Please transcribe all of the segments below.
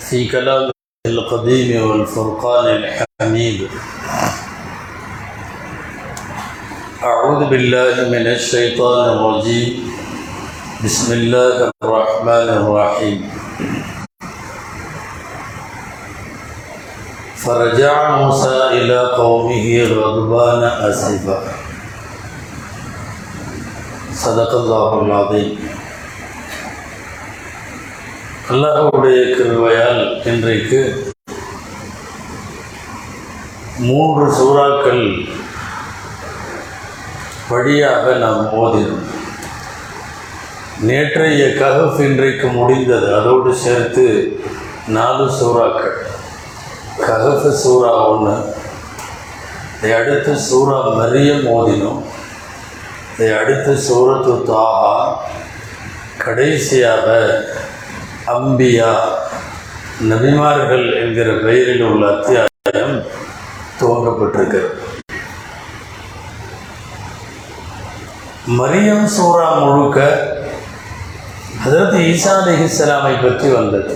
في كلامه القديم والفرقان الحميد. أعوذ بالله من الشيطان الرجيم. بسم الله الرحمن الرحيم. فرجع موسى إلى قومه غضبان أسفا. صدق الله العظيم. அல்லாஹுடைய கிருவையால் இன்றைக்கு மூன்று சூறாக்கள் வழியாக நாம் ஓதினோம் நேற்றைய கஹப் இன்றைக்கு முடிந்தது. அதோடு சேர்த்து நாலு சூறாக்கள். கஹஃப் சூறா ஒன்று இதை அடுத்து சூறா மரியம் ஓதினோம் இதை அடுத்து சூரத்து தாஹா கடைசியாக அம்பியா. நபிமார்கள் என்கிற பெயரில் உள்ள அத்தியாயம் துவங்கப்பட்டிருக்கிறது மரியம் சூரா முழுக்க ஹதரத் ஈசா அலிஹிஸ்லாமை பற்றி வந்தது.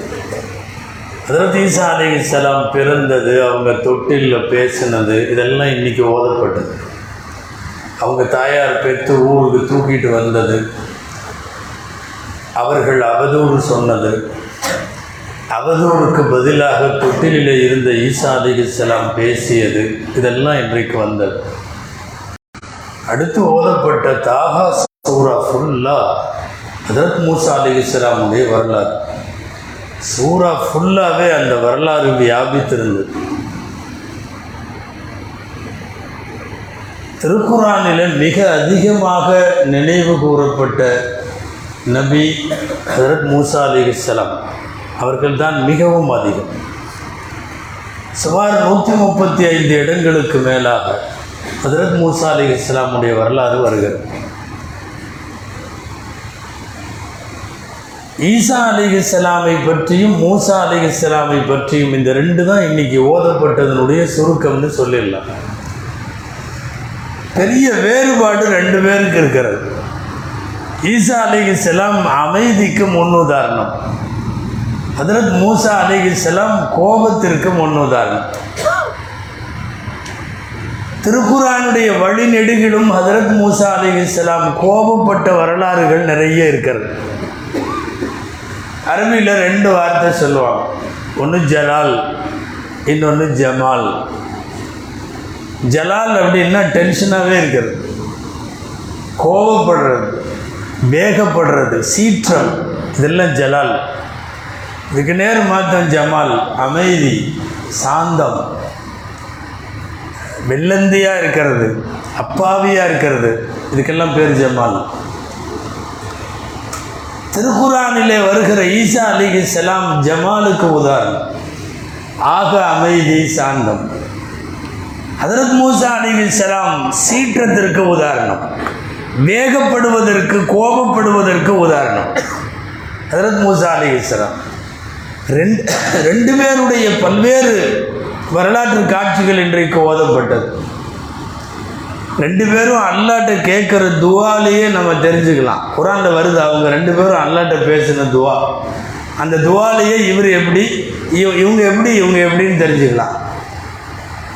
ஹதரத் ஈசா அலிஹிஸ்லாம் பிறந்தது அவங்க தொட்டிலில் பேசினது இதெல்லாம் இன்னைக்கு ஓதப்பட்டது. அவங்க தாயார் பெற்று ஊருக்கு தூக்கிட்டு வந்தது. அவர்கள் அவதூறு சொன்னது. அவதூறுக்கு பதிலாக தொட்டிலில் இருந்த ஈசா அலிஹிஸ்லாம் பேசியது. இதெல்லாம் இன்றைக்கு வந்தது. அடுத்து ஓதப்பட்ட தாகா சூரா ஃபுல்லா ஹதரத் மூசா அலிஹிஸ்லாமுடைய வரலாறு. சூரா ஃபுல்லாகவே அந்த வரலாறு வியாபித்திருந்தது. திருக்குறானில் மிக அதிகமாக நினைவு கூறப்பட்ட நபி ஹசரத் மூசா அலிஹிஸ்லாம் அவர்கள் தான் மிகவும் அதிகம். சுமார் நூற்றி முப்பத்தி ஐந்து இடங்களுக்கு மேலாக ஹசரத் மூசா அலி இஸ்லாமுடைய வரலாறு வருகிறது. ஈசா அலி இஸ்லாமை பற்றியும் மூசா அலி இஸ்லாமை பற்றியும் இந்த ரெண்டு தான் இன்னைக்கு ஓதப்பட்டதனுடைய சுருக்கம்னு சொல்லிடலாம். பெரிய வேறுபாடு ரெண்டு பேருக்கு இருக்கிறது. ஈசா அலி செலாம் அமைதிக்கு முன்னுதாரணம் ஹதரத் மூசா அலி செலாம் கோபத்திற்கு முன்னுதாரணம் திருக்குறானுடைய வழிநெடுகிலும் ஹதரத் மூசா அலி இஸ்லாம் கோபப்பட்ட வரலாறுகள் நிறைய இருக்கிறது. அரபியில் ரெண்டு வார்த்தை சொல்லுவாங்க. ஒன்று ஜலால் இன்னொன்று ஜமால். ஜலால் அப்படின்னா டென்ஷனாகவே இருக்கிறது. கோபப்படுறது. வேகப்படுறது சீற்றம். இதெல்லாம் ஜலால். இதுக்கு நேர் மாத்தம் ஜமால் அமைதி சாந்தம். வெள்ளந்தியாக இருக்கிறது அப்பாவியாக இருக்கிறது இதுக்கெல்லாம் பேர் ஜமால். திருக்குறானிலே வருகிற ஈசா அலிகி செலாம் ஜமாலுக்கு உதாரணம். ஆக அமைதி சாந்தம். ஹதரத் மூசா அலிகி செலாம் சீற்றத்திற்கு உதாரணம். வேகப்படுவதற்கு கோபப்படுவதற்கு உதாரணம். ஹதரத் மூசா அலி இஸ்லாம் ரெண்டு ரெண்டு பேருடைய பல்வேறு வரலாற்று காட்சிகள் இன்றைக்கு ஓதப்பட்டது. ரெண்டு பேரும் அல்லாட்ட கேட்குற துவாலேயே நம்ம தெரிஞ்சுக்கலாம். குரானில் வருது அவங்க ரெண்டு பேரும் அல்லாட்ட பேசின துவா. அந்த துவாலேயே இவர் எப்படி இவ- இவங்க எப்படி இவங்க எப்படின்னு தெரிஞ்சுக்கலாம்.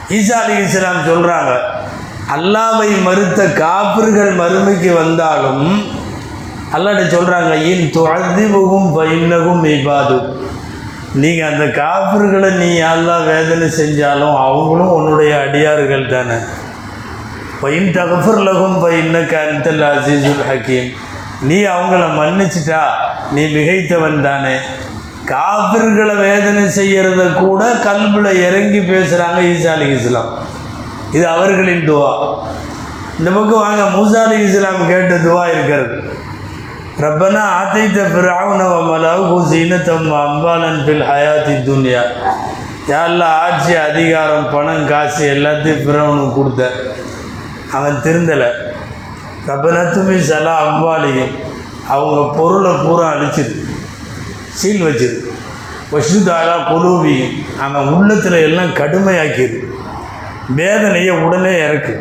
ஈசா அலி இஸ்லாம் சொல்கிறாங்க அல்லாவை மறுத்த காப்பிர்கள் மறுமைக்கு வந்தாலும் அல்லாட்ட சொல்கிறாங்க இன் துழதிபுகும் பைன்னகும் மெய்பாது நீங்கள் அந்த காப்பிர்களை நீ அல்லா வேதனை செஞ்சாலும் அவங்களும் உன்னுடைய அடியார்கள் தானே. பயின் தகஃபர் லகும் பைன்ன கந்தல் அசீசுல் ஹக்கீம் நீ அவங்கள மன்னிச்சிட்டா நீ மிகைத்தவன் தானே. காப்பிர்களை வேதனை செய்கிறத கூட கல்பில் இறங்கி பேசுகிறாங்க ஈசா அலி இஸ்லாம் இது அவர்களின் துவா. இந்த பக்கம் வாங்க மூசா அலி இஸ்லாம் கேட்ட துவா இருக்கிறது. ரப்பனா ஆத்தைத்த ஃபிரௌன வ சீனத்தம் அம்பாலன் பில் ஹயாத்தி துன்யா. யாரெல்லாம் ஆட்சி அதிகாரம் பணம் காசு எல்லாத்தையும் பிறவனுக்கு கொடுத்த. அவன் திருந்தலை. ரப்பனத்துமி சலா அம்பாலியும் அவங்க பொருளை பூரா அழிச்சிது. சீல் வச்சுது. வசுதாரா குலூவியும் அவன் உள்ளத்தில் எல்லாம் கடுமையாக்கிது. வேதனையை உடனே இறக்கு.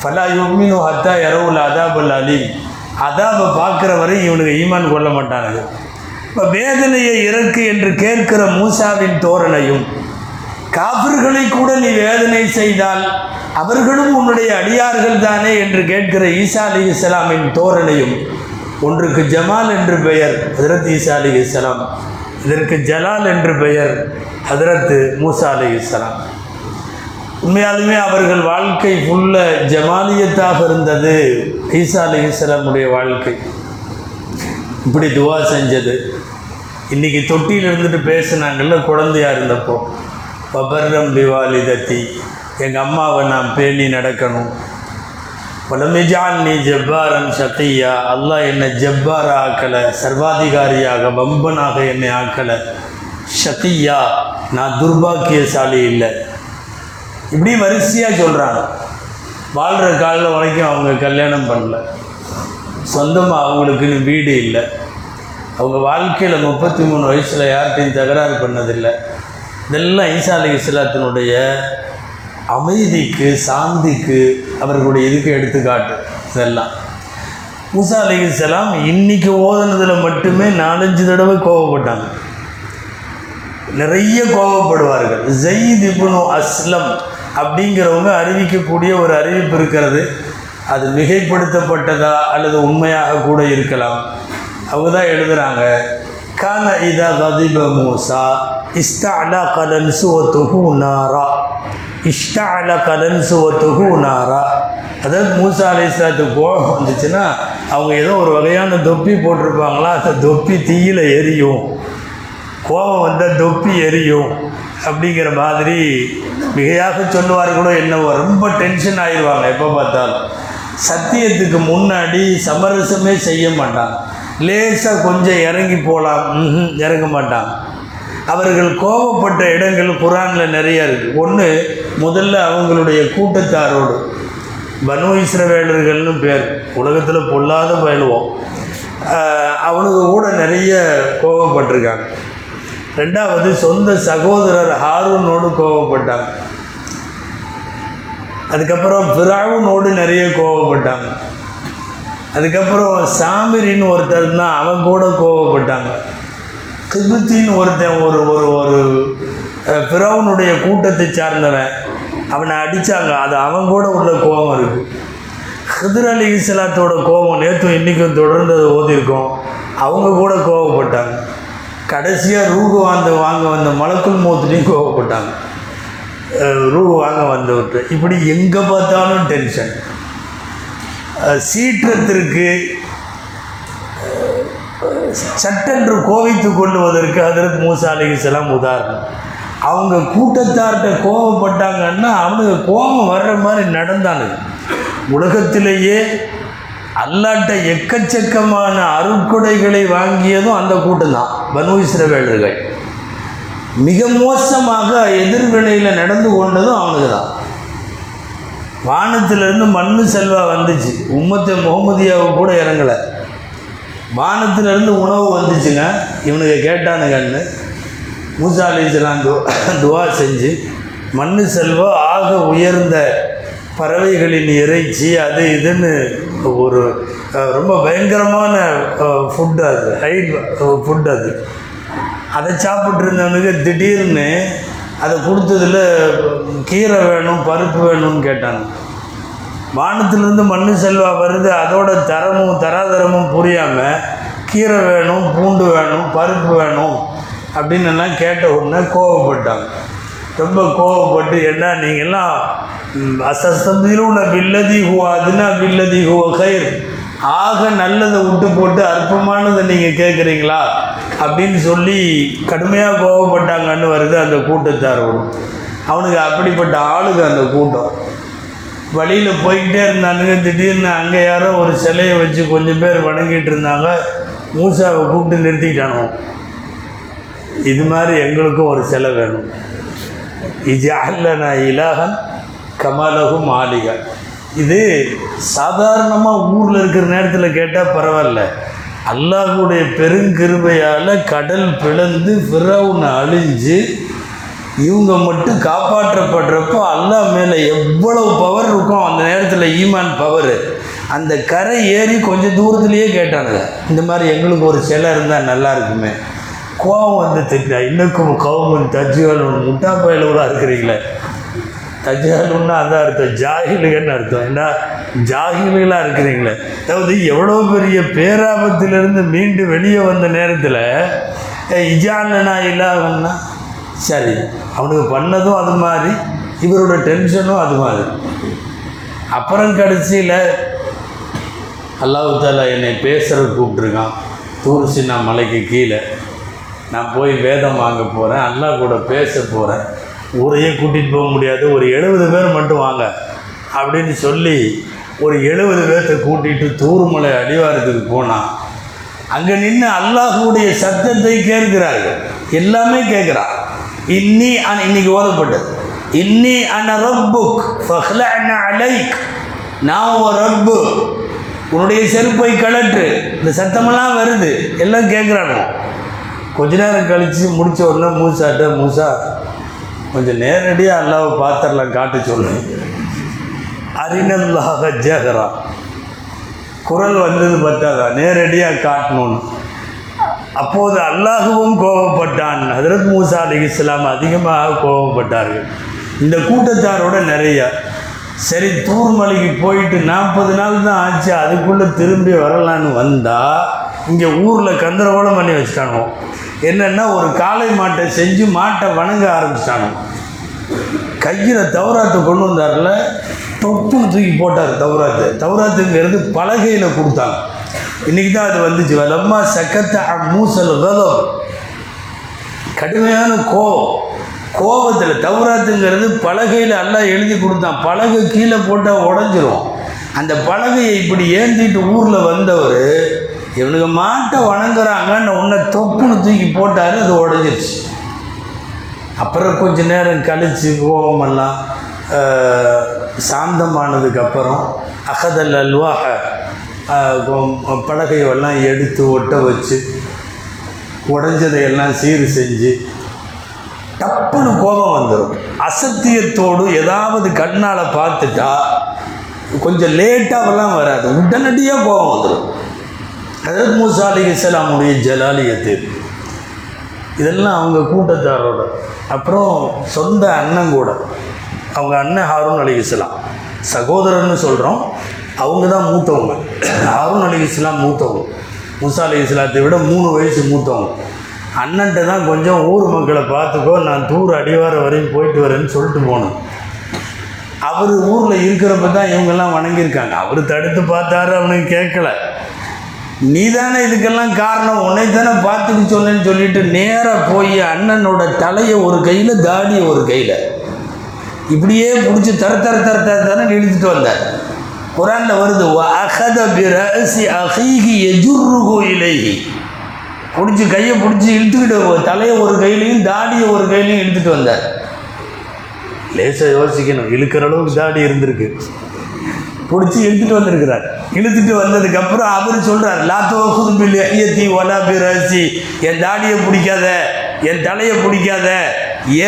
ஃபலா யுக்மினு ஹத்தா இரவுல அதாபல் அலி அதாபை பார்க்குற வரை இவனுக்கு ஈமான் கொள்ள மாட்டானுங்க இப்போ வேதனையை இறக்கு என்று கேட்கிற மூசாவின் தோரணையும் காபிர்களை கூட நீ வேதனை செய்தால் அவர்களும் உன்னுடைய அடியார்கள் தானே என்று கேட்கிற ஈசா அலி இஸ்லாமின் தோரணையும் ஒன்றுக்கு ஜமால் என்று பெயர் ஹதரத் ஈசா அலி இஸ்லாம் இதற்கு ஜலால் என்று பெயர் ஹதரத் மூசா அலி இஸ்லாம் உண்மையாலுமே அவர்கள் வாழ்க்கை ஃபுல்ல ஜமாலியத்தாக இருந்தது. ஈசா அலி இஸ்லாமுடைய வாழ்க்கை. இப்படி துவா செஞ்சது. இன்னைக்கு தொட்டியில் இருந்துட்டு பேசுனாங்கல்ல குழந்தையா இருந்தப்போ. பபர்ரம் பிவாலிதத்தி. எங்கள் அம்மாவை நான் பேணி நடக்கணும். பலமிஜான் நீ ஜப்பாரன் சத்தியா அல்லாஹ் என்னை ஜப்பார ஆக்கலை. சர்வாதிகாரியாக பம்பனாக என்னை ஆக்கலை. சத்தியா நான் துர்பாக்கியசாலி இல்லை. இப்படி வரிசையாக சொல்கிறாங்க வாழ்கிற காலில் வரைக்கும் அவங்க கல்யாணம் பண்ணல. சொந்தமாக அவங்களுக்குன்னு வீடு இல்லை. அவங்க வாழ்க்கையில் முப்பத்தி மூணு வயசில் யார்கிட்டையும் தகராறு பண்ணதில்லை. இதெல்லாம் ஈசா அலி இஸ்லாத்தினுடைய அமைதிக்கு சாந்திக்கு அவர்களுடைய இதுக்கு எடுத்துக்காட்டு? இதெல்லாம். மூசா அலி இஸ்லாம் இன்னைக்கு ஓதுனதில் மட்டுமே நாலஞ்சு தடவை கோவப்பட்டாங்க. நிறைய கோவப்படுவார்கள். ஜெயித் இப்னு அஸ்லம் அப்படிங்கிறவங்க அறிவிக்கக்கூடிய ஒரு அறிவிப்பு இருக்கிறது. அது மிகைப்படுத்தப்பட்டதா அல்லது உண்மையாக கூட இருக்கலாம். அவங்க தான் எழுதுகிறாங்க கான இதா கதிப மூசா இஸ்தாலா கலன் சுவத்துகு நாரா. இஷ்டால கலன் சுவத்துகு நாரா. அதாவது மூசா அலிஸ்லாத்துக்கு கோபம் வந்துச்சுன்னா அவங்க ஏதோ ஒரு வகையான தொப்பி போட்டிருப்பாங்களா? அந்த தொப்பி தீயில எரியும். கோபம் வந்தால் தொப்பி எரியும் அப்படிங்கிற மாதிரி மிகையாக சொல்லுவார்களோ என்னவோ ரொம்ப டென்ஷன் ஆயிடுவாங்க எப்போ பார்த்தாலும். சத்தியத்துக்கு முன்னாடி சமரசமே செய்ய மாட்டான். லேசாக கொஞ்சம் இறங்கி போகலாம் இறங்க மாட்டான். அவர்கள் கோபப்பட்ட இடங்கள் குரானில் நிறைய இருக்குது ஒன்று முதல்ல அவங்களுடைய கூட்டத்தாரோடு பனு இஸ்ரவேலர்கள்னு பேர். உலகத்தில் பொல்லாத பயிலுவோம். அவனுக்கு கூட நிறைய கோபப்பட்டிருக்காங்க. ரெண்டாவது சொந்த சகோதரர் ஹாரூனோடு கோவப்பட்டாங்க. அதுக்கப்புறம் பிராவுனோடு நிறைய கோவப்பட்டாங்க. அதுக்கப்புறம் சாமிரின்னு ஒருத்தர் தான் அவன் கூட கோவப்பட்டாங்க. கிபுத்தின்னு ஒருத்தன் ஒரு ஒரு ஒரு பிறவனுடைய கூட்டத்தை சார்ந்தவன். அவனை அடித்தாங்க அது அவன் கூட உள்ள கோபம் இருக்குது ஹிதர் அலி இஸ்லாத்தோட கோபம் நேற்றும் இன்றைக்கும் தொடர்ந்து அதை ஓதியிருக்கோம் அவங்க கூட கோவப்பட்டாங்க. கடைசியாக ரூகு வாங்க வாங்க வந்த மலக்குள் மோத்துலேயும் கோவப்பட்டாங்க. ரூ வாங்க வந்து இப்படி எங்கே பார்த்தாலும் டென்ஷன் சீற்றத்திற்கு சட்டென்று கோவித்து கொள்ளுவதற்கு அதற்கு மூசா அலிஸ்லாம் உதாரணம். அவங்க கூட்டத்தார்கிட்ட கோபப்பட்டாங்கன்னா அவனுக்கு கோபம் வர்ற மாதிரி நடந்தானுங்க உலகத்திலேயே அல்லாட்ட எக்கச்சக்கமான அருட்கொடைகளை வாங்கியதும் அந்த கூட்டம் தான். பனு இஸ்ரவேலர்கள். மிக மோசமாக எதிர்வினையில் நடந்து கொண்டதும் அவனுக்கு தான் வானத்திலிருந்து மண்ணு செல்வா வந்துச்சு. உம்மத்தை முகமதியாவை கூட இறங்கலை. வானத்திலிருந்து உணவு வந்துச்சுங்க. இவனுக்கு கேட்டானுங்கன்னு. மூசா அலிஸ்லாம் துவா செஞ்சு மண்ணு செல்வா ஆக உயர்ந்த பறவைகளின் இறைச்சி அது இதுன்னு ஒரு ரொம்ப பயங்கரமான ஃபுட் அது. ஹை ஃபுட் அது. அதை சாப்பிட்ருந்தவனுக்கு திடீர்னு அதை கொடுத்ததில் கீரை வேணும் பருப்பு வேணும்னு கேட்டாங்க. வானத்திலிருந்து மண்ணு செல்வா வருது அதோட தரமும் தராதரமும் புரியாமல் கீரை வேணும் பூண்டு வேணும் பருப்பு வேணும் அப்படின்னு எல்லாம் கேட்ட உடனே கோவப்பட்டாங்க. ரொம்ப கோவப்பட்டு என்ன நீங்கள்லாம் அசஸ்தம்பிலூன பில்லதி ஹுவா அதுனா பில்லதி ஹுவ கயிர் ஆக நல்லதை விட்டு போட்டு அற்பமானதை நீங்கள் கேட்குறீங்களா அப்படின்னு சொல்லி கடுமையாக கோவப்பட்டாங்கன்னு வருது அந்த கூட்டத்தாரோடு. அவனுக்கு அப்படிப்பட்ட ஆளுங்க அந்த கூட்டம். வழியில் போய்கிட்டே இருந்தானுங்க. திடீர்னு அங்கே யாரோ ஒரு சிலையை வச்சு கொஞ்சம் பேர் வணங்கிட்டு இருந்தாங்க. மூசாவை கூப்பிட்டு நிறுத்திக்கிட்டானோ இது மாதிரி எங்களுக்கும் ஒரு சிலை வேணும். இது அல்லனா இலகன் கமலகு மாளிகை. இது சாதாரணமாக ஊரில் இருக்கிற நேரத்தில் கேட்டால் பரவாயில்ல. அல்லாஹ்வுடைய பெருங்கிருபையால் கடல் பிளந்து ஃபிரௌனை அழிஞ்சு இவங்க மட்டும் காப்பாற்றப்படுறப்போ அல்லாஹ் மேலே எவ்வளவு பவர் இருக்கும் அந்த நேரத்தில் ஈமான் பவர் அந்த கரை ஏறி கொஞ்சம் தூரத்துலேயே கேட்டானுங்க. இந்த மாதிரி எங்களுக்கு ஒரு சிலை இருந்தால் நல்லா இருக்குமே. கோவம் வந்து தெரியல இன்னும் கவுமன் தஜ்ஜுவல் முட்டா கூட இருக்கிறீங்களே. தஜ்ஜாலுன்னா அதான் அர்த்தம். ஜாகிலுகன்னு அர்த்தம். ஏன்னா ஜாகிலாக இருக்கிறீங்களே அதாவது எவ்வளோ பெரிய பேராபத்திலிருந்து மீண்டு வெளியே வந்த நேரத்தில் இஜானனா இல்லாமன்னா சரி அவனுக்கு பண்ணதும் அது மாதிரி இவரோட டென்ஷனும் அது மாதிரி. அப்புறம் கடைசியில் அல்லாஹ் என்னை பேசுகிற கூப்பிட்ருக்கான் தூர்சின்னா மலைக்கு கீழே. நான் போய் வேதம் வாங்க போகிறேன் அல்லா கூட பேச போகிறேன் ஊரையே கூட்டிகிட்டு போக முடியாது. ஒரு எழுபது பேர் மட்டும் வாங்க. அப்படின்னு சொல்லி ஒரு எழுபது பேர்த்த கூட்டிகிட்டு தூர்மலை அடிவாரத்துக்கு போனான் அங்கே நின்று அல்லாஹுடைய சத்தத்தை கேட்கிறார்கள். எல்லாமே கேட்குறான் இன்னி அன் இன்னைக்கு ஓதப்பட்டது. இன்னி அன ரப்புக் அலைக். நான் ஒரு ரப்பு. உன்னுடைய செருப்பை கலட்டு இந்த சத்தமெல்லாம் வருது. எல்லாம் கேட்குறாங்க. கொஞ்ச நேரம் கழித்து முடித்த உடனே மூசாட்ட மூசா கொஞ்சம் நேரடியாக அல்லாவை பாத்திரலாம் காட்ட சொல்லு. அறிநல்லாக ஜேகரா குரல் வந்தது பத்தாதா? நேரடியாக காட்டணும்னு. அப்போது அல்லாஹுவும் கோபப்பட்டான். ஹதரத் மூசா அலி இஸ்லாம் அதிகமாக கோபப்பட்டார்கள். இந்த கூட்டத்தாரோட நிறைய. சரி தூர்மலைக்கு போயிட்டு நாற்பது நாள் தான் ஆச்சு. அதுக்குள்ளே திரும்பி வரலான்னு வந்தால் இங்கே ஊரில் கந்தரகோலம் பண்ணி வச்சுட்டானோ என்னென்னா ஒரு காளை மாட்டை செஞ்சு மாட்டை வணங்க ஆரம்பிச்சிட்டானோ கையில் தவராத்தை கொண்டு வந்தார்ல தொப்புன்னு தூக்கி போட்டார் தவராத்து தவராத்துங்கிறது பலகையில் கொடுத்தாங்க. இன்றைக்கி தான் அது வந்துச்சு. வலம்மா சக்கத்தை மூசல் வேதம் கடுமையான கோவம் கோபத்தில் தவராத்துங்கிறது பலகையில் எல்லாம் எழுதி கொடுத்தான். பலகை கீழே போட்டால் உடஞ்சிரும். அந்த பலகையை இப்படி ஏந்திட்டு ஊரில் வந்தவர் இவனுக்கு மாட்டை வணங்குறாங்கன்னு உன்னை தொப்புன்னு தூக்கி போட்டார் அது உடஞ்சிருச்சு. அப்புறம் கொஞ்ச நேரம் கழித்து கோபமெல்லாம் சாந்தமானதுக்கப்புறம் அகதல் அல்வாக பலகையெல்லாம் எடுத்து ஒட்ட வச்சு உடஞ்சதையெல்லாம் சீர் செஞ்சு டப்புன்னு கோபம் வந்துடும் அசத்தியத்தோடு ஏதாவது கண்ணால் பார்த்துட்டா கொஞ்சம் லேட்டாகலாம் வராது. உடனடியாக கோபம் வந்துடும் அதற்கு மூசா அலி இஸ்லாமுடைய ஜலாலியத்து. இதெல்லாம் அவங்க கூட்டத்தாரோட. அப்புறம் சொந்த அண்ணன் கூட. அவங்க அண்ணன் ஹாரூன் அலி இஸ்லாம். சகோதரன்னு சொல்கிறோம் அவங்க தான் மூத்தவங்க. ஹாரூன் அலி இஸ்லாம் மூத்தவங்க. முசா அலி இஸ்லாத்தை விட மூணு வயசு மூத்தவங்க. அண்ணன்ட்ட தான் கொஞ்சம் ஊர் மக்களை பார்த்துக்கோ நான் தூர் அடிவாரம் வரையும் போயிட்டு வரேன்னு சொல்லிட்டு போனேன் அவர் ஊரில் இருக்கிறப்ப தான் இவங்கெல்லாம் வணங்கியிருக்காங்க. அவர் தடுத்து பார்த்தாரு அவனுக்கு கேட்கல. நீ தானே இதுக்கெல்லாம் காரணம்? உன்னை தானே பார்த்துக்க சொன்னேன்னு சொல்லிட்டு நேராக போய் அண்ணனோட தலையை ஒரு கையில் தாடியை ஒரு கையில். இப்படியே பிடிச்சி தர தர தர தர தரன்னு இழுத்துட்டு வந்தார். குரானில் வருது அகத பிரசி அகீகி எஜுருகு இலகி பிடிச்சி கையை பிடிச்சி இழுத்துக்கிட்டு தலையை ஒரு கையிலையும் தாடியை ஒரு கையிலையும் இழுத்துட்டு வந்தார். லேசாக யோசிக்கணும் இழுக்கிற அளவுக்கு தாடி இருந்திருக்கு. பிடிச்சி இழுத்துட்டு வந்திருக்கிறார். இழுத்துட்டு வந்ததுக்கப்புறம் அவர் சொல்கிறார் லாத்தோ குதுபில் ஐயத்தி ஒலா பிரசி என் தாடியை பிடிக்காத என் தலையை பிடிக்காத.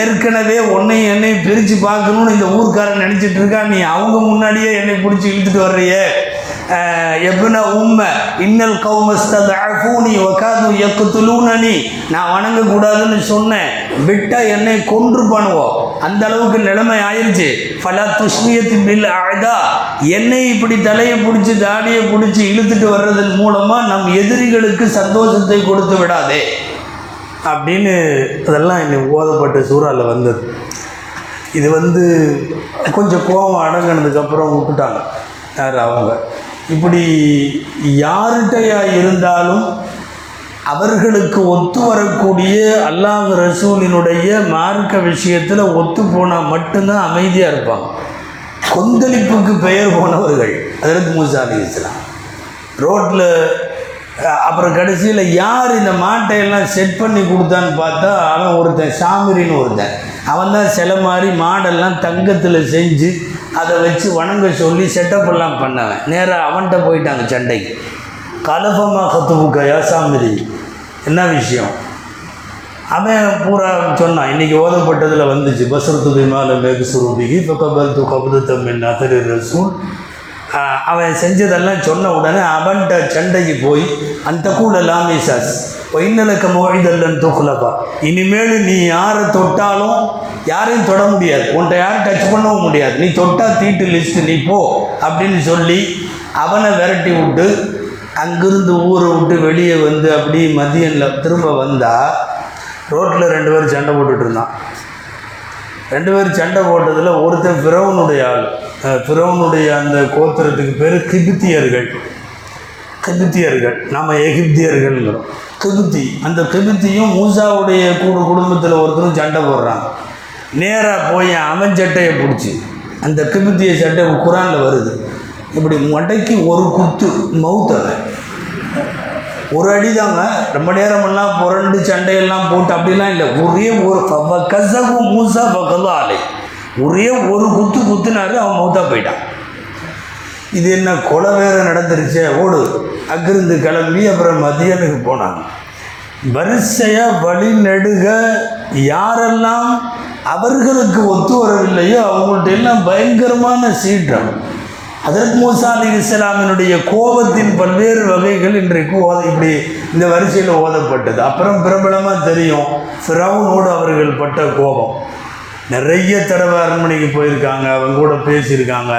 ஏற்கனவே உன்னையும் என்னையும் பிரித்து பார்க்கணும்னு இந்த ஊர்க்காரன் நினச்சிட்டு இருக்கான். நீ அவங்க முன்னாடியே என்னை பிடிச்சி இழுத்துட்டு வர்றியே. எப்ன உம்ம இன்னல் கௌமஸ்தூனி உக்காது எக்குத்துலூனி நான் வணங்கக்கூடாதுன்னு சொன்னேன். விட்டால் என்னை கொன்று பண்ணுவோம். அந்த அளவுக்கு நிலைமை ஆயிடுச்சு ஃபலா துஷ்மியத்தின் பில் அழதா என்னை இப்படி தலையை பிடிச்சி தாடியை பிடிச்சி இழுத்துட்டு வர்றதன் மூலமாக நம் எதிரிகளுக்கு சந்தோஷத்தை கொடுத்து விடாதே. அப்படின்னு அதெல்லாம் இன்னைக்கு ஓதப்பட்ட சூறாவில் வந்தது. இது வந்து கொஞ்சம் கோபம் அடங்கினதுக்கப்புறம் விட்டுட்டாங்க. யார் அவங்க? இப்படி யார்கிட்டயா இருந்தாலும் அவர்களுக்கு ஒத்து வரக்கூடிய அல்லாஹ் ரசூலினுடைய மார்க்க விஷயத்தில் ஒத்து போனால் மட்டும்தான் அமைதியாக இருப்பாங்க. கொந்தளிப்புக்கு பெயர் போனவர்கள் அதற்கு மூசா அலி இஸ்லாம் ரோட்டில் அப்புறம் கடைசியில் யார் இந்த மாட்டையெல்லாம் செட் பண்ணி கொடுத்தான்னு பார்த்தா அவன் ஒருத்தன் சாமிரின்னு ஒருத்தன். அவன் தான் சில மாதிரி மாடெல்லாம் தங்கத்தில் செஞ்சு அதை வச்சு வணங்க சொல்லி செட்டப் எல்லாம் பண்ணவன். நேராக அவன்கிட்ட போயிட்டாங்க சண்டைக்கு. கலபமாக கத்துப்புக்கையா சாமிரி என்ன விஷயம்? அவன் பூரா சொன்னான் இன்றைக்கி ஓதப்பட்டதில் வந்துச்சு. பஸ்ரத்து பிமால மேகு சுரூபிகி இப்போ கபல் து கபுதத்தம் ரசூல். அவன் செஞ்சதெல்லாம் சொன்ன உடனே அவன்கிட்ட சண்டைக்கு போய் அந்த கூட லாமேசாஸ் பொய்நலக்க மோழிதல்லன்னு தூக்குலப்பா இனிமேல் நீ யாரை தொட்டாலும் யாரையும் தொட முடியாது. உன்கிட்ட யாரும் டச் பண்ணவும் முடியாது. நீ தொட்டால் தீட்டு லிஸ்ட்டு நீ போ அப்படின்னு சொல்லி அவனை விரட்டி விட்டு அங்கிருந்து ஊரை விட்டு வெளியே வந்து அப்படி மதியனில் திரும்ப வந்தால் ரோட்டில் ரெண்டு பேரும் சண்டை போட்டுட்டு இருந்தான். ரெண்டு பேரும் சண்டை போட்டதில் ஒருத்தன் ஃபிரௌனுடைய ஆள். அஹ் ஃபிரௌனுடைய அந்த கோத்திரத்துக்கு பேர் கிபித்தியர்கள். கெகுத்தியர்கள் நாம் எகிப்தியர்கள்ங்கிறோம். கெகுத்தி அந்த கிபித்தியும் மூசாவுடைய கூடு குடும்பத்தில் ஒருத்தரும் சண்டை போடுறாங்க. நேராக போய் அவன் சட்டையை பிடிச்சி அந்த கெகுத்திய சட்டை குரானில் வருது. இப்படி மண்டைக்கு ஒரு குத்து மவுத்தவன் ஒரு அடி தாங்க ரொம்ப நேரமெல்லாம் புரண்டு சண்டையெல்லாம் போட்டு அப்படிலாம் இல்லை. ஒரே ஒரு கசகு மூசா பக்கலும் ஆலை ஒரே ஒரு குத்து குத்துனாரு அவன் மௌத்தா போயிட்டான். இது என்ன கொலை வேற நடந்துருச்சே? ஓடு. அங்கிருந்து கிளம்பி அப்புறம் மதியனுக்கு போனாங்க. வரிசையாக வழி நெடுக யாரெல்லாம் அவர்களுக்கு ஒத்து வரவில்லையோ அவங்கள்ட்ட எல்லாம் பயங்கரமான சீற்றம். அதற்கு மூசா அலி இஸ்லாமினுடைய கோபத்தின் பல்வேறு வகைகள் இன்றைக்கு ஓத இப்படி இந்த வரிசையில் ஓதப்பட்டது. அப்புறம் பிரபலமாக தெரியும். ஃபிரௌனோடு அவர்கள் பட்ட கோபம். நிறைய தடவை அரண்மனைக்கு போயிருக்காங்க அவங்க கூட பேசியிருக்காங்க.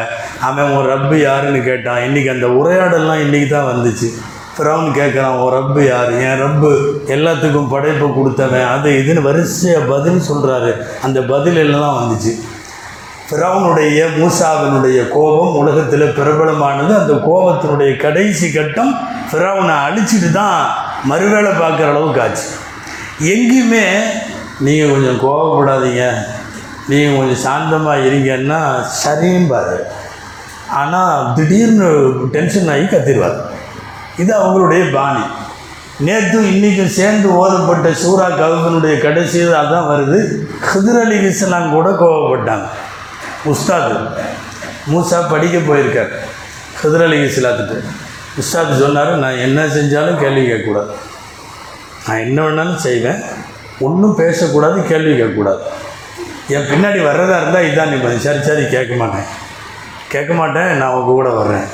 அவன் ஒரு ரப்பு யாருன்னு கேட்டான் இன்றைக்கி அந்த உரையாடல்லாம் இன்றைக்கி தான் வந்துச்சு. ஃபிரௌன் கேட்குறான் உன் ரப்பு யார்? என் ரப்பு எல்லாத்துக்கும் படைப்பு கொடுத்தவன் அது இதுன்னு வரிசையாக பதில் சொல்கிறாரு அந்த பதில் எல்லாம் வந்துச்சு. ஃபிரௌனுடைய மூசாவினுடைய கோபம் உலகத்தில் பிரபலமானது. அந்த கோபத்தினுடைய கடைசி கட்டம் ஃபிரௌனை அழிச்சிட்டு தான் மறுவேளை பார்க்குற அளவுக்கு ஆச்சு. எங்கேயுமே நீங்கள் கொஞ்சம் கோபப்படாதீங்க நீங்கள் கொஞ்சம் சாந்தமாக இருங்கன்னா சரியும்பாரு ஆனால் திடீர்னு டென்ஷன் ஆகி கத்திடுவார். இது அவங்களுடைய பாணி. நேற்று இன்றைக்கும் சேர்ந்து ஓதப்பட்ட சூரா கவுதனுடைய கடைசி அதான் வருது. ஹிதர் அலி இஸ்லாம் கூட கோவப்பட்டாங்க. உஸ்தாது மூசா படிக்க போயிருக்கார். ஹிதர் அலி இஸ்லாத்துட்டு உஸ்தாது சொன்னார் நான் என்ன செஞ்சாலும் கேள்வி கேட்கக்கூடாது. நான் என்ன வேணாலும் செய்வேன். ஒன்றும் பேசக்கூடாது கேள்வி கேட்கக்கூடாது. என் பின்னாடி வர்றதா இருந்தால் இதான் நீ சரி சரி கேட்க மாட்டேன். கேட்க மாட்டேன் நான் உங்க கூட வர்றேன்.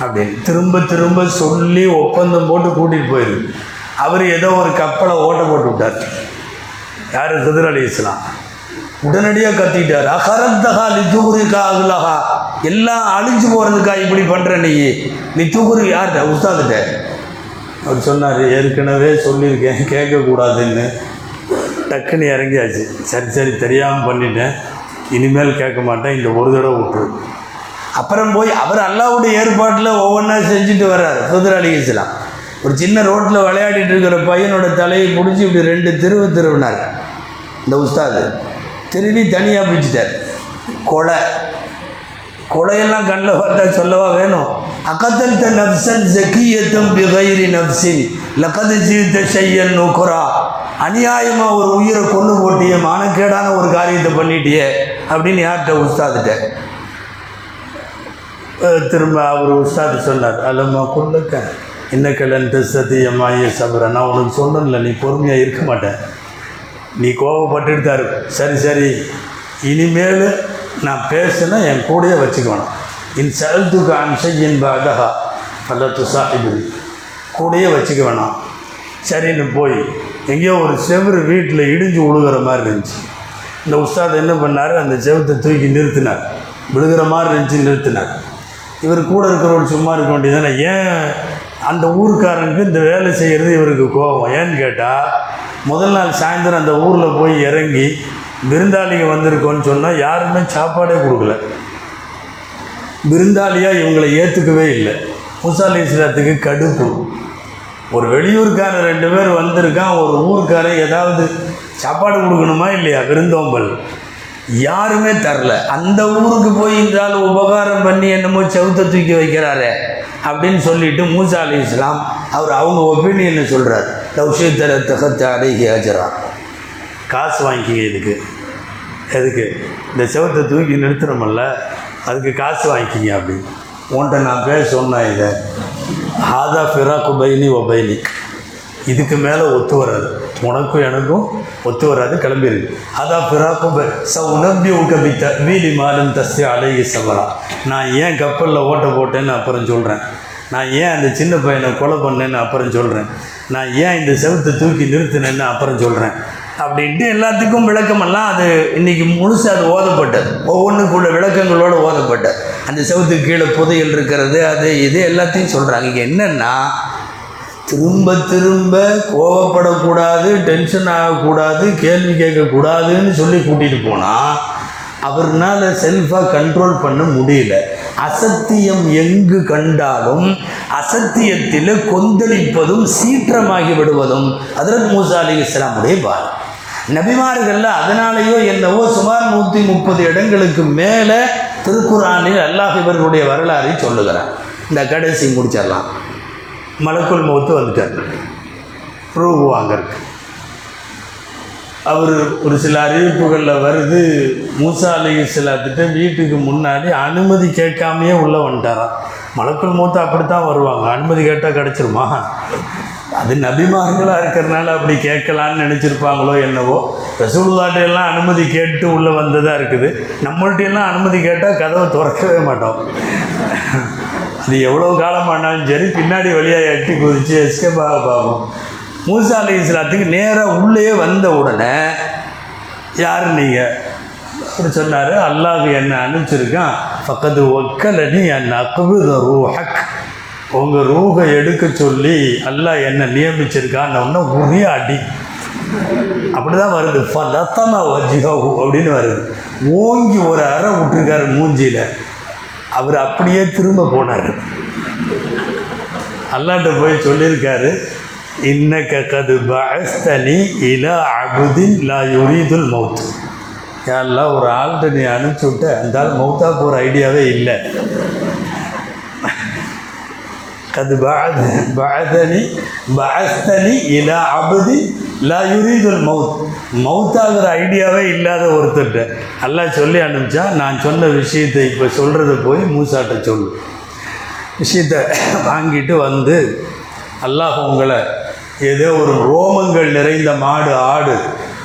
அப்படின்னு திரும்ப திரும்ப சொல்லி ஒப்பந்தம் போட்டு கூட்டிகிட்டு போயிரு. அவர் ஏதோ ஒரு கப்பலை ஓட்ட போட்டு விட்டார். யார்? குதிரை அலி இஸ்லாம். உடனடியாக கத்திட்டார் அகரத்தகா லித்துகுரிக்கா அகுலகா எல்லாம் அழிஞ்சு போகிறதுக்கா இப்படி பண்ணுற நீ? லித்துகுரு யார்கிட்ட? உஸ்தாதுட்ட. அவர் சொன்னார் ஏற்கனவே சொல்லியிருக்கேன் கேட்கக்கூடாதுன்னு. டக்குன்னு இறங்கியாச்சு. சரி சரி தெரியாமல் பண்ணிட்டேன். இனிமேல் கேட்க மாட்டேன். இந்த ஒரு தடவை விட்டுரு. அப்புறம் போய் அவர் அல்லாவுடைய ஏற்பாட்டில் ஒவ்வொன்றா செஞ்சுட்டு வர்றார் சுதர் அலிகலாம் ஒரு சின்ன ரோட்டில் விளையாடிட்டு இருக்கிற பையனோட தலையை பிடிச்சி இப்படி ரெண்டு திருவு திருவினார். இந்த உஸ்தாது. திருவி தனியாக பிடிச்சிட்டார் கொலை. கொலையெல்லாம் கண்ணில் பார்த்தா சொல்லவா வேணும்? அகத்தல் நப்சன் ஜக்கியத்தும் பிகைரி நப்சின். லக்கது ஜீவித்த செய்யல் நோக்குறா அநியாயமாக ஒரு உயிரை கொண்டு போட்டியே மானக்கேடான ஒரு காரியத்தை பண்ணிட்டியே அப்படின்னு யார்கிட்ட உஸ்தாதுட்ட? திரும்ப அவர் உஸ்தாது சொன்னார் அல்லம்மா கொள்ளுக்க இன்னக்கலன்ட்டு சத்தியமாய சபர நான் உனக்கு சொல்லணும்ல நீ பொறுமையாக இருக்க மாட்டேன் நீ கோவப்பட்டுட்டு தான் சரி சரி இனிமேல் நான் பேசினா என் கூடயே வச்சுக்கணும். இன் செல்துக்கு அன்சையின் பாதகா பல துசாஹிபு கூடயே வச்சுக்க வேணாம். சரின்னு போய் எங்கேயோ ஒரு செவுரு வீட்டில் இடிஞ்சு விழுகிற மாதிரி இருந்துச்சு. இந்த உஸ்தாத் என்ன பண்ணார்? அந்த செவத்தை தூக்கி நிறுத்தினார். விழுகிற மாதிரி இருந்துச்சு நிறுத்தினார். இவர் கூட இருக்கிறவர் சும்மா இருக்க வேண்டியதானே ஏன் அந்த ஊருக்காரனுக்கு இந்த வேலை செய்கிறது இவருக்கு கோபம்? ஏன்னு கேட்டால் முதல் நாள் சாயந்தரம் அந்த ஊரில் போய் இறங்கி விருந்தாளிங்க வந்திருக்கோன்னு சொன்னால் யாருமே சாப்பாடே கொடுக்கல. விருந்தாளியாக இவங்களை ஏற்றுக்கவே இல்லை. முசாலி இஸ்லாத்துக்கு கடுப்பு. ஒரு வெளியூர்காரன் ரெண்டு பேர் வந்திருக்கான் ஒரு ஊருக்காரன் ஏதாவது சாப்பாடு கொடுக்கணுமா இல்லையா? விருந்தோம்பல். யாருமே தரல. அந்த ஊருக்கு போய் இந்த ஆள் உபகாரம் பண்ணி என்னமோ செவுத்த தூக்கி வைக்கிறாரே அப்படின்னு சொல்லிட்டு மூசா அலி இஸ்லாம் அவர் அவங்க ஒப்பீனியன் சொல்கிறார் லவ்ஷேத்தர தகத்த ஹேஜரா காசு வாங்கிக்கிங்க இதுக்கு. எதுக்கு? இந்த செவத்தை தூக்கி நிறுத்துறோமல்ல அதுக்கு காசு வாங்கிக்கிங்க அப்படின்னு. உன்கிட்ட நான் பேச சொன்னேன் இதை. ஹாதா ஃபிராக்கு பைனி ஒபைனி இதுக்கு மேலே ஒத்து வராது. உனக்கும் எனக்கும் ஒத்து வராது கிளம்பிருக்கு அதான் பிறாக்கும் ச உணர்ந்தி உங்கபித்த வீலி மாலும் தஸ்தி அழகி சவரா நான் ஏன் கப்பலில் ஓட்ட போட்டேன்னு அப்புறம் சொல்கிறேன் நான் ஏன் அந்த சின்ன பையனை கொலை பண்ணேன்னு அப்புறம் சொல்கிறேன் நான் ஏன் இந்த செவத்தை தூக்கி நிறுத்தினேன்னு அப்புறம் சொல்கிறேன் அப்படின்ட்டு எல்லாத்துக்கும் விளக்கமெல்லாம் அது இன்னைக்கு முழுசு அது ஓதப்பட்டது. ஒவ்வொன்றுக்குள்ள விளக்கங்களோடு ஓதப்பட்டது. அந்த செவத்துக்கு கீழே புதையல் இருக்கிறது அது இது எல்லாத்தையும் சொல்கிறாங்க இங்கே என்னென்னா திரும்ப திரும்ப கோவப்படக்கூடாது டென்ஷன் ஆகக்கூடாது கேள்வி கேட்கக்கூடாதுன்னு சொல்லி கூட்டிகிட்டு போனால் அவர்னால் செல்ஃபாக கண்ட்ரோல் பண்ண முடியல. அசத்தியம் எங்கு கண்டாலும் அசத்தியத்தில் கொந்தளிப்பதும் சீற்றமாகி விடுவதும் அதற்கு மூசா அலி இஸ்லாமுடைய பால் நபிமார்கள்ல அதனாலேயோ என்னவோ சுமார் நூற்றி முப்பது இடங்களுக்கு மேலே திருக்குறானில் அல்லாஹ் இவர்களுடைய வரலாறை சொல்லுகிறார். இந்த கடைசி முடிச்சிடலாம். மலக்குள் மௌத்து வந்துட்டார். ரூபு வாங்கறதுக்கு. அவர் ஒரு சில அறிவிப்புகளில் வருது. மூசா அலி இஸ்லாத்திட்ட வீட்டுக்கு முன்னாடி அனுமதி கேட்காமையே உள்ளே வந்துட்டாராம். மலக்குள் மூத்த அப்படித்தான் வருவாங்க. அனுமதி கேட்டால் கிடச்சிருமா? அது நபிமார்களாக இருக்கிறனால அப்படி கேட்கலான்னு நினச்சிருப்பாங்களோ என்னவோ ரசூலுல்லாட்ட அனுமதி கேட்டு உள்ளே வந்ததாக இருக்குது. நம்மள்ட்ட எல்லாம் அனுமதி கேட்டால் கதவை திறக்கவே மாட்டோம். அது எவ்வளோ காலம் ஆனாலும் சரி பின்னாடி வழியாக எட்டி குதித்து எஸ்கேப் பார்ப்போம். மூசா அலி இஸ்லாத்துக்கு நேராக உள்ளே வந்த உடனே யார் நீங்கள் அப்படி சொன்னார் அல்லாஹ் என்னை அனுப்பிச்சிருக்கான். பக்கத்து ஒக்கலனி என் அக்குபு ரூஹக். உங்கள் ரூகை எடுக்க சொல்லி அல்லாஹ் என்னை நியமிச்சிருக்கான்னு ஒன்று உரிய அடி. அப்படி தான் வருது. ஃபலத்தம வஜ்ஹு அப்படின்னு வருது. ஓங்கி ஒரு அறை விட்டுருக்காரு மூஞ்சியில். அவர் அப்படியே திரும்ப போனார். அல்லாட்ட போய் சொல்லியிருக்காரு இன்னக்க கது பஸ்தனி இல அபுதின் லா யுரீதுல் மவுத் யாரெல்லாம் ஒரு ஆள்கிட்ட நீ அனுப்பிச்சு விட்ட அந்த ஆள் மவுத்தா போகிற ஐடியாவே இல்லை. கது பாத் பாதனி பாஸ்தனி இல அபதி லா யுரீதுல் மவுத் மவுத்தாகிற ஐடியாவே இல்லாத ஒருத்தர்கிட்ட. அல்லாஹ் சொல்லி அனுப்பிச்சா நான் சொன்ன விஷயத்தை இப்போ சொல்கிறத போய் மூசாட்ட சொல்லு. விஷயத்தை வாங்கிட்டு வந்து அல்லாஹ் உங்களை ஏதோ ஒரு ரோமங்கள் நிறைந்த மாடு ஆடு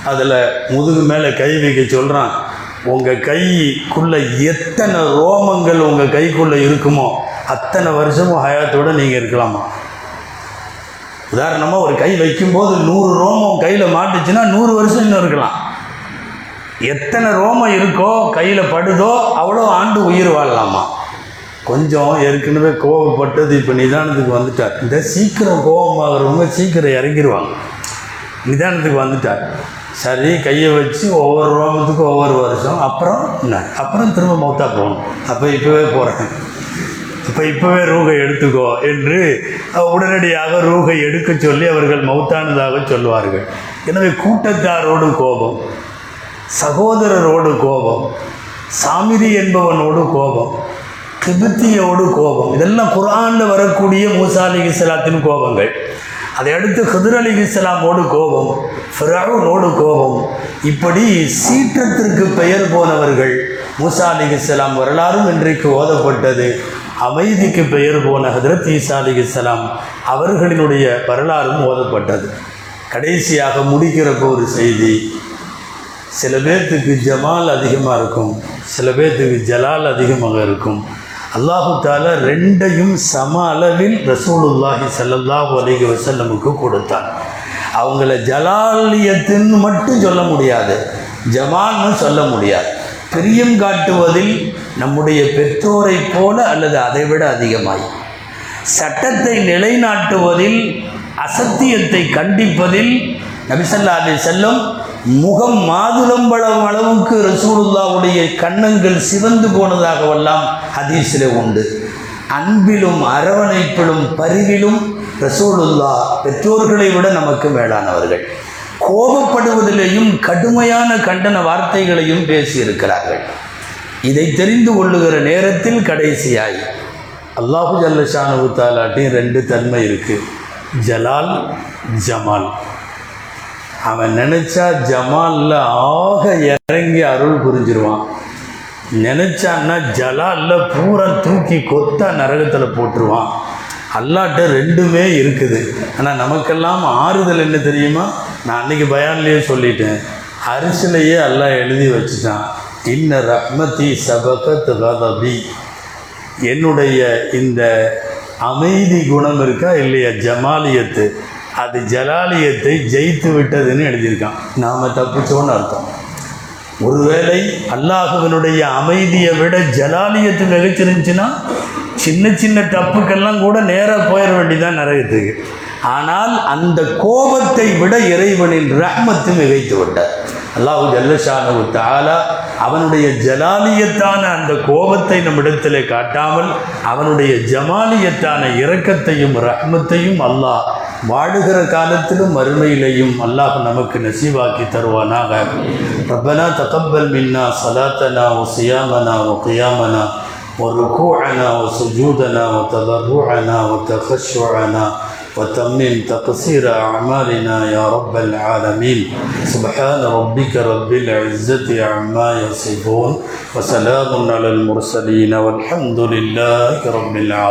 அதில் முதுகு மேலே கை வைக்க சொல்கிறான் உங்கள் கைக்குள்ளே எத்தனை ரோமங்கள் உங்கள் கைக்குள்ளே இருக்குமோ அத்தனை வருஷமும் ஹயாத்தோடு நீங்கள் இருக்கலாமா? உதாரணமாக ஒரு கை வைக்கும்போது நூறு ரோமம் கையில் மாட்டுச்சுன்னா நூறு வருஷம் இன்னும் இருக்கலாம். எத்தனை ரோமம் இருக்கோ கையில் படுதோ அவ்வளோ ஆண்டு உயிர் வாழலாமா? கொஞ்சம் ஏற்கனவே கோவப்பட்டது இப்போ நிதானத்துக்கு வந்துட்டார். இந்த சீக்கிரம் கோபமாகறவங்க சீக்கிரம் இறங்கிடுவாங்க நிதானத்துக்கு வந்துட்டார். சரி கையை வச்சு ஒவ்வொரு ரோமத்துக்கும் ஒவ்வொரு வருஷம். அப்புறம் என்ன? அப்புறம் திரும்ப மௌத்தா போகணும். அப்போ இப்போவே போகிறேன் இப்போ இப்போவே ரூகை எடுத்துக்கோ என்று உடனடியாக ரூகை எடுக்க சொல்லி அவர்கள் மௌத்தானதாக சொல்வார்கள். எனவே கூட்டத்தாரோடு கோபம் சகோதரரோடு கோபம் சாமிரி என்பவனோடு கோபம் திபெத்தியோடு கோபம் இதெல்லாம் குரானில் வரக்கூடிய மூசா அலி இஸ்லாத்தின் கோபங்கள். அதை அடுத்து ஹிதர் அலி இஸ்லாமோடு கோபம் ஃபிரௌனோடு கோபம். இப்படி சீற்றத்திற்கு பெயர் போனவர்கள் மூசா அலி இஸ்லாம் வரலாறும் இன்றைக்கு ஓதப்பட்டது. அமைதிக்கு பெயர் போன ஹதரத் ஈசா அலி இஸ்லாம் அவர்களினுடைய வரலாறும் ஓதப்பட்டது. கடைசியாக முடிக்கிறப்ப ஒரு செய்தி சில பேர்த்துக்கு ஜமால் அதிகமாக இருக்கும் சில பேர்த்துக்கு ஜலால் அதிகமாக இருக்கும். அல்லாஹு தாலா ரெண்டையும் சம அளவில் ரசூலுல்லாஹி ஸல்லல்லாஹு அலைஹி வசல்லமுக்கு கொடுத்தார் அவங்கள ஜலாலியத்துன்னு மட்டும் சொல்ல முடியாது ஜமால்னு சொல்ல முடியாது. பிரியம் காட்டுவதில் நம்முடைய பெற்றோரைப் போல அல்லது அதைவிட அதிகமாய். சட்டத்தை நிலைநாட்டுவதில் அசத்தியத்தை கண்டிப்பதில் நபிசல்லா அலி முகம் மாதுளம்பழம் அளவுக்கு ரசூலுல்லாவுடைய கன்னங்கள் சிவந்து போனதாகவெல்லாம் ஹதீஸில் உண்டு. அன்பிலும் அரவணைப்பிலும் பரிவிலும் ரசூலுல்லா பெற்றோர்களை விட நமக்கு மேலானவர்கள். கோபப்படுவதிலேயும் கடுமையான கண்டன வார்த்தைகளையும் பேசியிருக்கிறார்கள். இதை தெரிந்து கொள்ளுகிற நேரத்தில் கடைசியாய் அல்லாஹு ஜல்லஷானு தாலாட்டின் ரெண்டு தன்மை இருக்குது ஜலால் ஜமால். அவன் நினச்சா ஜமாலில் ஆக இறங்கி அருள் புரிஞ்சிருவான். நினச்சான்னா ஜலாலில் பூரா தூக்கி கொத்தா நரகத்தில் போட்டுருவான். அல்லாட்ட ரெண்டுமே இருக்குது. ஆனால் நமக்கெல்லாம் ஆறுதல் என்ன தெரியுமா? நான் அன்றைக்கி பயான்லேயே சொல்லிட்டேன். அரிசிலையே எல்லாம் எழுதி வச்சுட்டான். இன்ன ரஹ்மதி சபகத் கதபி. என்னுடைய இந்த அமைதி குணம் இருக்கா இல்லையா? ஜமாலியத்து. அது ஜலாலியத்தை ஜெயித்து விட்டதுன்னு எழுதியிருக்கான். நாம் தப்பிச்சோன்னு அர்த்தம். ஒருவேளை அல்லாஹுவினுடைய அமைதியை விட ஜலாலியத்து மிகச்சிருந்துச்சுன்னா சின்ன சின்ன தப்புக்கெல்லாம் கூட நேராக போயிட வேண்டியதான் நரகத்துக்கு. ஆனால் அந்த கோபத்தை விட இறைவனின் ரஹ்மத்து மிகைத்து விட்டார் அல்லாஹு ஜல்லஷானு தாலா அவனுடைய ஜலாலியத்தான அந்த கோபத்தை நம்மிடத்தில் காட்டாமல் அவனுடைய ஜமாலியத்தான இரக்கத்தையும் ரஹ்மத்தையும் அல்லாஹ் வாழுகிற காலத்திலும் மறுமையிலையும் அல்லாஹ் நமக்கு நசீவாக்கி தருவானாக ரப்பனா தகப்பல் மின்னா சலாத்தனா ஒ சியாமனா ஒ கியாமனா وركوعنا وسجودنا وتضرعنا وتخشعنا وتمم تقصير أعمالنا يا رب العالمين. سبحان ربك رب العزة عما يصفون وسلام على المرسلين والحمد لله رب العالمين.